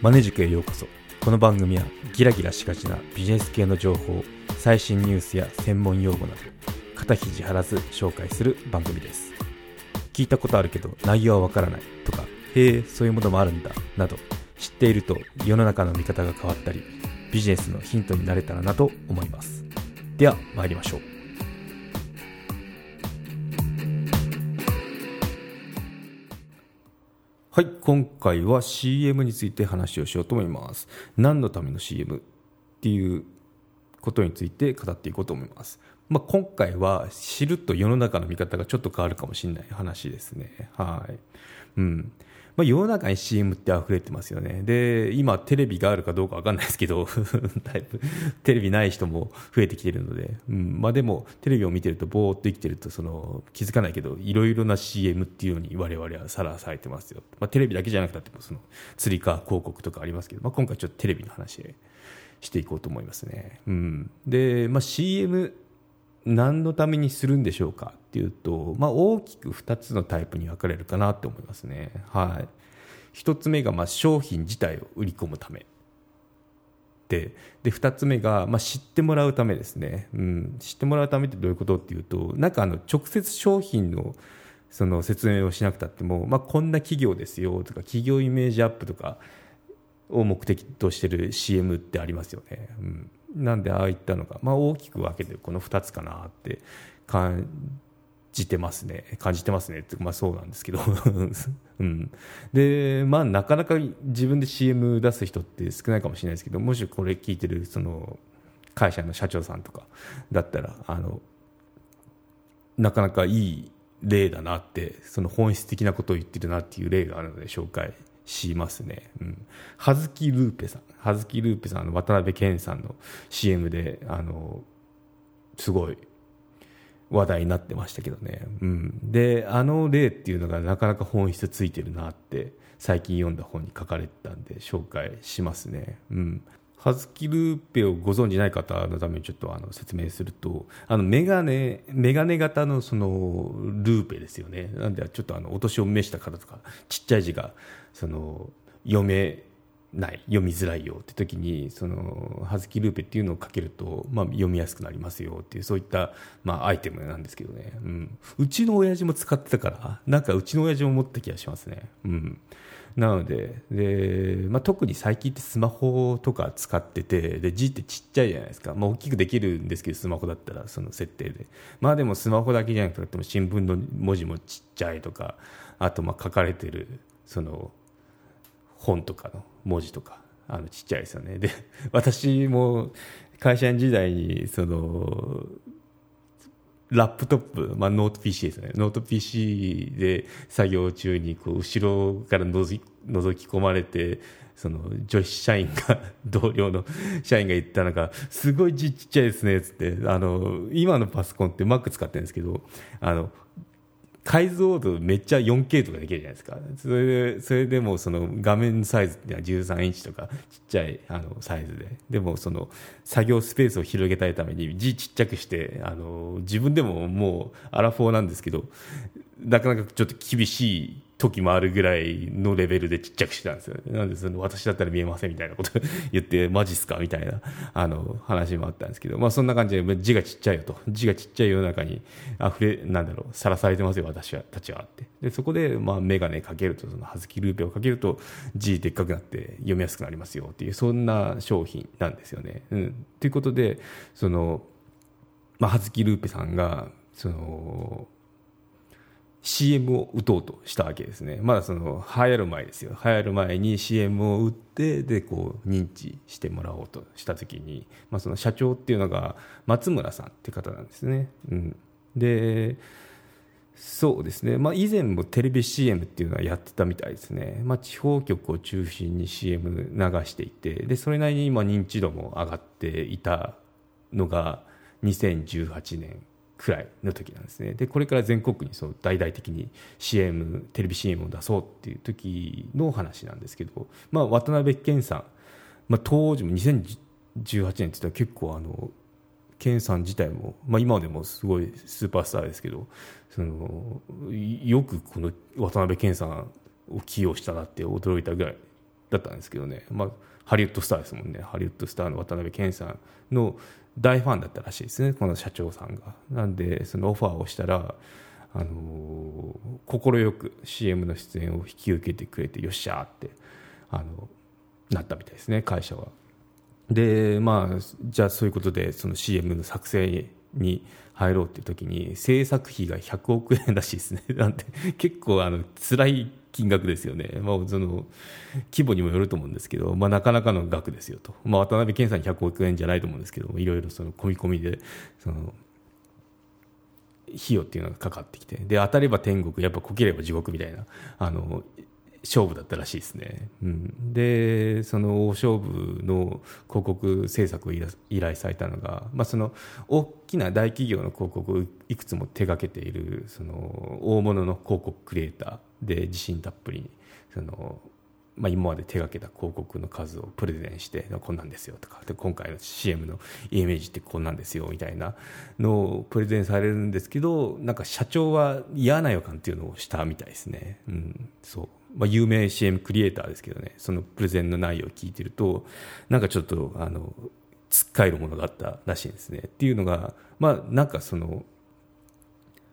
マネ塾へようこそ。この番組はギラギラしがちなビジネス系の情報最新ニュースや専門用語など肩肘張らず紹介する番組です。聞いたことあるけど内容はわからないとかへえそういうものもあるんだなど知っていると世の中の見方が変わったりビジネスのヒントになれたらなと思います。では参りましょう。はい、今回は CM について話をしようと思います。何のための CM っていうことについて語っていこうと思います。まあ、今回は知ると世の中の見方がちょっと変わるかもしれない話ですね。はい。うん。まあ、世の中に CM って溢れてますよね。で、今テレビがあるかどうかわかんないですけど、だいぶテレビない人も増えてきてるので、うん、まあでもテレビを見てるとぼーっと生きてるとその気づかないけど、いろいろな CM っていうのに我々はさらされてますよ。まあテレビだけじゃなくてもその釣りか広告とかありますけど、まあ今回ちょっとテレビの話していこうと思いますね。うん。で、まあ CM 何のためにするんでしょうかっていうと、まあ、大きく2つのタイプに分かれるかなって思いますね。はい、1つ目がまあ商品自体を売り込むため。でで2つ目がまあ知ってもらうためですね、うん、知ってもらうためってどういうことっていうとなんかあの直接商品のその説明をしなくたっても、まあ、こんな企業ですよとか企業イメージアップとかを目的としてる CM ってありますよね。うん。なんでああいったのが、まあ、大きく分けてこの2つかなって感じてますね。感じてますねって、まあ、そうなんですけど、うん、でまあなかなか自分で CM 出す人って少ないかもしれないですけどもしこれ聞いてるその会社の社長さんとかだったらあのなかなかいい例だなってその本質的なことを言ってるなっていう例があるので紹介しますね。うん。はずきルーペさん。はずきルーペさんの渡辺謙さんの CM で、あの、すごい話題になってましたけどね。うん。で、あの例っていうのがなかなか本質ついてるなって最近読んだ本に書かれてたんで紹介しますね。うん。ハズキルーペをご存じない方のためにちょっとあの説明すると、あのメガネ、メガネ型のそのルーペですよね。なんでちょっとあのお年を召した方とか、ちっちゃい字がその読めない、読みづらいよって時に、そのハズキルーペっていうのをかけると、まあ読みやすくなりますよっていう、そういったまあアイテムなんですけどね。うん。うちの親父も使ってたから、なんかうちの親父も持った気がしますね。うん。なのでで、まあ、特に最近ってスマホとか使っててで字ってちっちゃいじゃないですか、まあ、大きくできるんですけどスマホだったらその設定で。まあでもスマホだけじゃなくても新聞の文字もちっちゃいとかあとまあ書かれてるその本とかの文字とかあのちっちゃいですよね。で私も会社員時代にそのラップトップ、まあ、ノート PC ですね。ノート PC で作業中にこう後ろからのぞ覗き込まれて、その女子社員が、同僚の社員が言ったのが、すごいちっちゃいですね、つって、あの、今のパソコンって Mac 使ってるんですけど、あの、解像度めっちゃ 4K とかできるじゃないですか。それで、それでもその画面サイズっていうのは13インチとかちっちゃいあのサイズで。でもその作業スペースを広げたいために字ちっちゃくして、あの、自分でももうアラフォーなんですけど、なかなかちょっと厳しい時もあるぐらいのレベルでちっちゃくしてたんですよ。なんでその私だったら見えませんみたいなこと言って、マジっすかみたいな、あの、話もあったんですけど、まあそんな感じで字がちっちゃいよと。字がちっちゃい世の中に溢れ、なんだろう、さらされてますよ、私は、たちはって。で、そこで、まあメガネかけると、その、はずきルーペをかけると、字でっかくなって読みやすくなりますよっていう、そんな商品なんですよね。うん。ということで、その、まあ、はずきルーペさんが、その、CM を打とうとしたわけですね。まだその流行る前ですよ。流行る前に CM を打って、で、こう認知してもらおうとした時に、まあその社長っていうのが松村さんって方なんですね。うん。で、そうですね。まあ以前もテレビ CM っていうのはやってたみたいですね。まあ地方局を中心に CM 流していて、で、それなりに今認知度も上がっていたのが2018年くらいの時なんですね。でこれから全国にそう大々的に CM テレビ CM を出そうっていう時の話なんですけど、まあ、渡辺謙さん、まあ、当時も2018年って言ったら結構あの健さん自体も、まあ、今でもすごいスーパースターですけどそのよくこの渡辺謙さんを起用したなって驚いたぐらいだったんですけどね、まあ、ハリウッドスターですもんね。ハリウッドスターの渡辺謙さんの大ファンだったらしいですねこの社長さんがなんでそのオファーをしたらあの快く CM の出演を引き受けてくれてよっしゃーってあのなったみたいですね会社は。でまあじゃあそういうことでその CM の作成にに入ろうっていう時に制作費が100億円らしいですね。なんで結構あの辛い金額ですよね、まあ、その規模にもよると思うんですけど、まあ、なかなかの額ですよと、まあ、渡辺謙さんに100億円じゃないと思うんですけどいろいろその込み込みでその費用っていうのがかかってきて。で当たれば天国やっぱこければ地獄みたいなあの勝負だったらしいですね、うん、でその大勝負の広告制作を依頼されたのが、まあ、その大きな大企業の広告をいくつも手がけているその大物の広告クリエイターで自信たっぷりにそのまあ、今まで手がけた広告の数をプレゼンしてこんなんですよとかで今回の CM のイメージってこんなんですよみたいなのをプレゼンされるんですけどなんか社長は嫌な予感っていうのをしたみたいですね、うん。そう。まあ、有名 CM クリエイターですけどねそのプレゼンの内容を聞いてるとなんかちょっとあのつっかえるものがあったらしいんですねっていうのがまあなんかその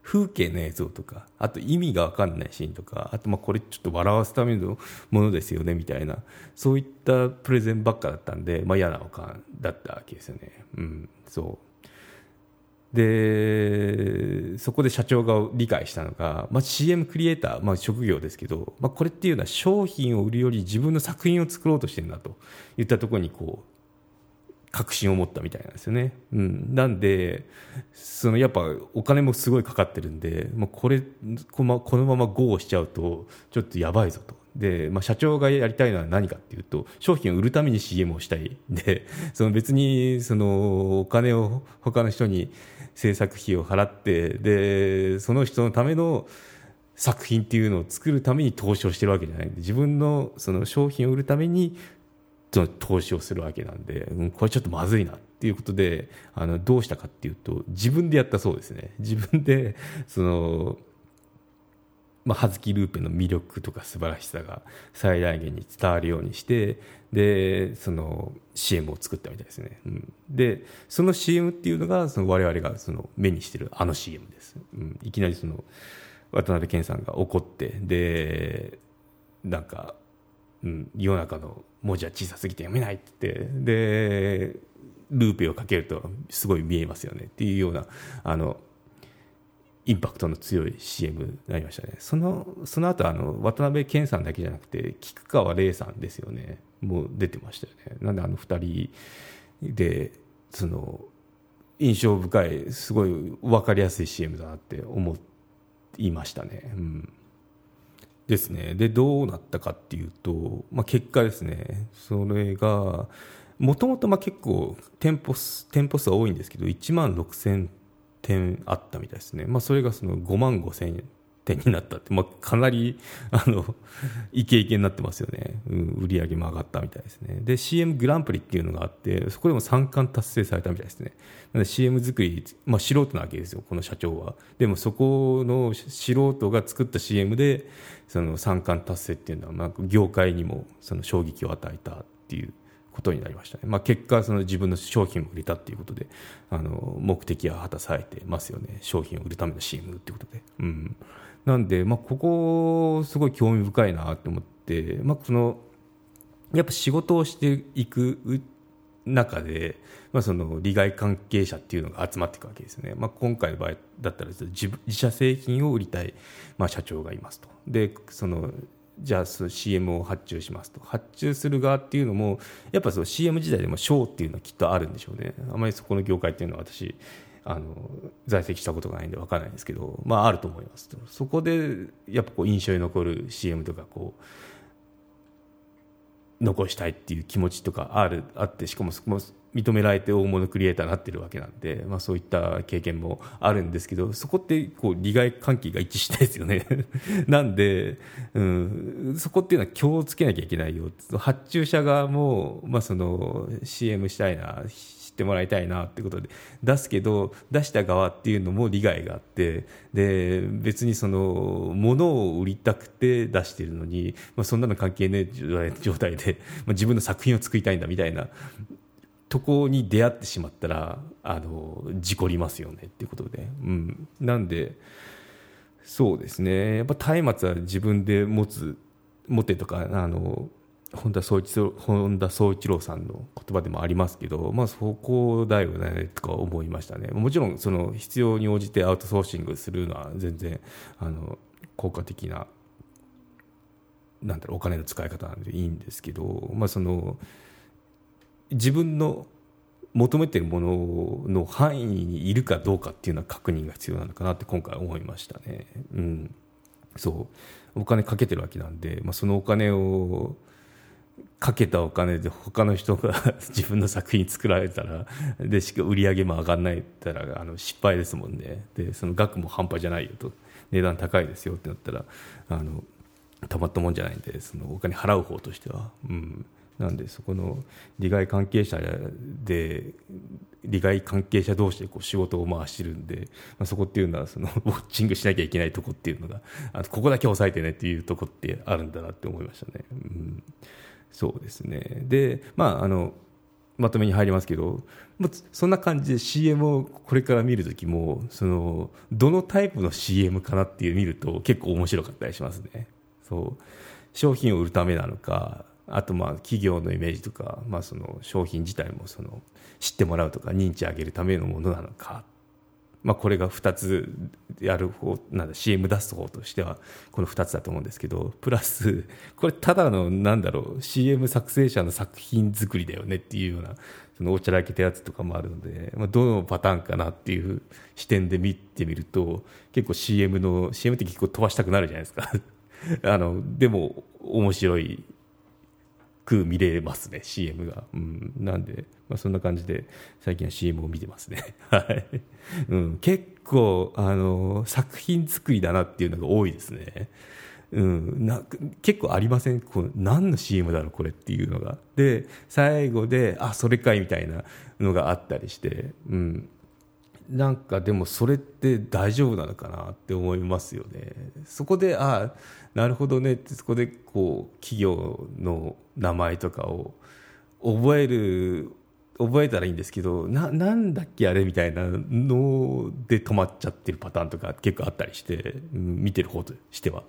風景の映像とかあと意味が分かんないシーンとかあとまあこれちょっと笑わすためのものですよねみたいなそういったプレゼンばっかだったんで、まあ、嫌な予感だったわけですよね。うん、そうでそこで社長が理解したのが、まあ、CM クリエイター、まあ、職業ですけど、まあ、これっていうのは商品を売るより自分の作品を作ろうとしてるんだといったところにこう確信を持ったみたいなんですよね。うん、なんでそのやっぱお金もすごいかかってるんで、まあ、これこのまま GO しちゃうとちょっとやばいぞと。で、まあ、社長がやりたいのは何かっていうと商品を売るために CM をしたいでその別にそのお金を他の人に制作費を払ってでその人のための作品っていうのを作るために投資をしてるわけじゃないんで自分のその商品を売るためにその投資をするわけなんで、うん、これちょっとまずいなっていうことであのどうしたかっていうと自分でやったそうですね。自分でそのまあ、葉月ルーペの魅力とか素晴らしさが最大限に伝わるようにしてでその CM を作ったみたいですね、うん、でその CM っていうのがその我々がその目にしてるあの CM です、うん、いきなりその渡辺謙さんが怒ってでなんかうん、世の中の文字は小さすぎて読めないって言ってでルーペをかけるとすごい見えますよねっていうようなあのインパクトの強い CM になりましたね。そのその後あの渡辺謙さんだけじゃなくて菊川玲さんですよね。もう出てましたよね。なんであの2人でその印象深いすごい分かりやすい CM だなって思いましたね。うん。ですね。でどうなったかっていうと、まあ、結果ですね。それがもともとま結構店舗店舗数は多いんですけど1万6000点あったみたいですね、まあ、それがその5万5000点になったって、まあ、かなりあの イケイケになってますよね、うん、売り上げも上がったみたいですね。で CM グランプリっていうのがあってそこでも3冠達成されたみたいですね。なので CM 作り、まあ、素人なわけですよこの社長は。でもそこの素人が作った CM でその3冠達成っていうのは、まあ、業界にもその衝撃を与えたっていうことになりましたね、まあ、結果その自分の商品を売れたっていうことであの目的は果たされてますよね。商品を売るための CM っていうことで、うん、なんで、まあ、ここすごい興味深いなと思って、まあ、そのやっぱ仕事をしていく中で、まあ、その利害関係者っていうのが集まっていくわけですね、まあ、今回の場合だったら自自社製品を売りたい、まあ、社長がいますと。でそのじゃあその CM を発注しますと発注する側っていうのもやっぱその CM 時代でも賞っていうのはきっとあるんでしょうね。あまりそこの業界っていうのは私あの在籍したことがないんで分からないんですけど、まあ、あると思いますと。そこでやっぱこう印象に残る CM とかこう残したいっていう気持ちとかあるあってしかもそこも認められて大物クリエイターになってるわけなんで、まあ、そういった経験もあるんですけどそこってこう利害関係が一致しないですよね。なんで、うん、そこっていうのは気をつけなきゃいけないよ。発注者側も、まあ、その CM したいなってもらいたいなってことで出すけど出した側っていうのも利害があってで別にその物を売りたくて出してるのに、まあ、そんなの関係ねえ状態で、まあ、自分の作品を作りたいんだみたいなとこに出会ってしまったらあの事故りますよねっていうことで、うん、なんでそうですね。やっぱ松明は自分で持つ持ってとかあの本田宗一本田宗一郎さんの言葉でもありますけど、まあ、そこだよねとか思いましたね。もちろんその必要に応じてアウトソーシングするのは全然あの効果的ななんだろうお金の使い方なんでいいんですけど、まあ、その自分の求めてるものの範囲にいるかどうかっていうのは確認が必要なのかなって今回思いましたね。うん、そう。お金かけてるわけなんで、まあ、そのお金をかけたお金で他の人が 自分の作品作られたらでしか売り上げも上がらないったらあの失敗ですもんね。でその額も半端じゃないよと。値段高いですよってなったらあのたまったもんじゃないんでそのお金払う方としては、うん、なんでそこの利害関係者で利害関係者同士でこう仕事を回してるんで、まあ、そこっていうのはそのウォッチングしなきゃいけないとこっていうのがあここだけ押さえてねっていうとこってあるんだなって思いましたね。うん、そうですねで、まあ、あのまとめに入りますけど、まあ、そんな感じで CM をこれから見るときもそのどのタイプの CM かなっていう見ると結構面白かったりしますね。そう商品を売るためなのかあとまあ企業のイメージとか、まあ、その商品自体もその知ってもらうとか認知上げるためのものなのか、まあ、これが2つやる方なんだ CM 出す方としてはこの2つだと思うんですけどプラスこれただのなんだろう CM 作成者の作品作りだよねっていうようなそのおちゃらけたやつとかもあるので、まあ、どのパターンかなっていう視点で見てみると結構 CM の CM って結構飛ばしたくなるじゃないですか。あのでも面白いく見れますね CM が、うん、なんで、まあ、そんな感じで最近は CM を見てますね。はい、うん、結構あの作品作りだなっていうのが多いですね。うん、な結構ありません？こう何の CM だろうこれっていうのが。で最後であそれかいみたいなのがあったりして、うん、なんかでもそれって大丈夫なのかなって思いますよね。そこでああなるほどねってそこでこう企業の名前とかを覚える覚えたらいいんですけどななんだっけあれみたいなので止まっちゃってるパターンとか結構あったりして、うん、見てる方としては。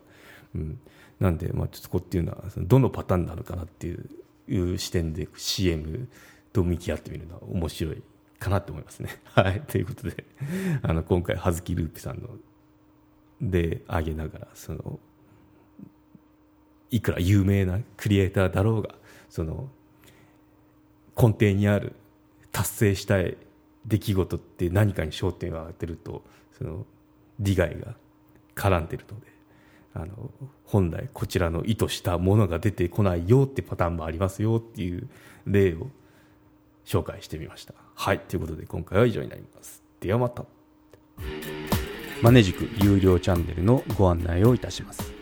うん、なんで、まあ、ちょっとこっていうのはどのパターンなのかなっていう視点で CM と向き合ってみるのは面白いかなと思いますね。はい、ということであの今回葉月ループさんのであげながらそのいくら有名なクリエイターだろうがその根底にある達成したい出来事って何かに焦点を当てるとその利害が絡んでるのであの本来こちらの意図したものが出てこないよってパターンもありますよっていう例を紹介してみました。はい。ということで今回は以上になります。ではまた。マネジク有料チャンネルのご案内をいたします。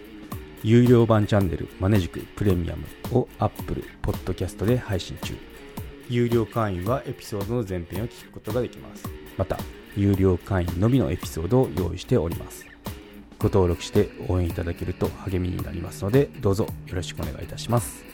有料版チャンネルマネジクプレミアムを Apple Podcast で配信中。有料会員はエピソードの前編を聞くことができます。また有料会員のみのエピソードを用意しております。ご登録して応援いただけると励みになりますのでどうぞよろしくお願いいたします。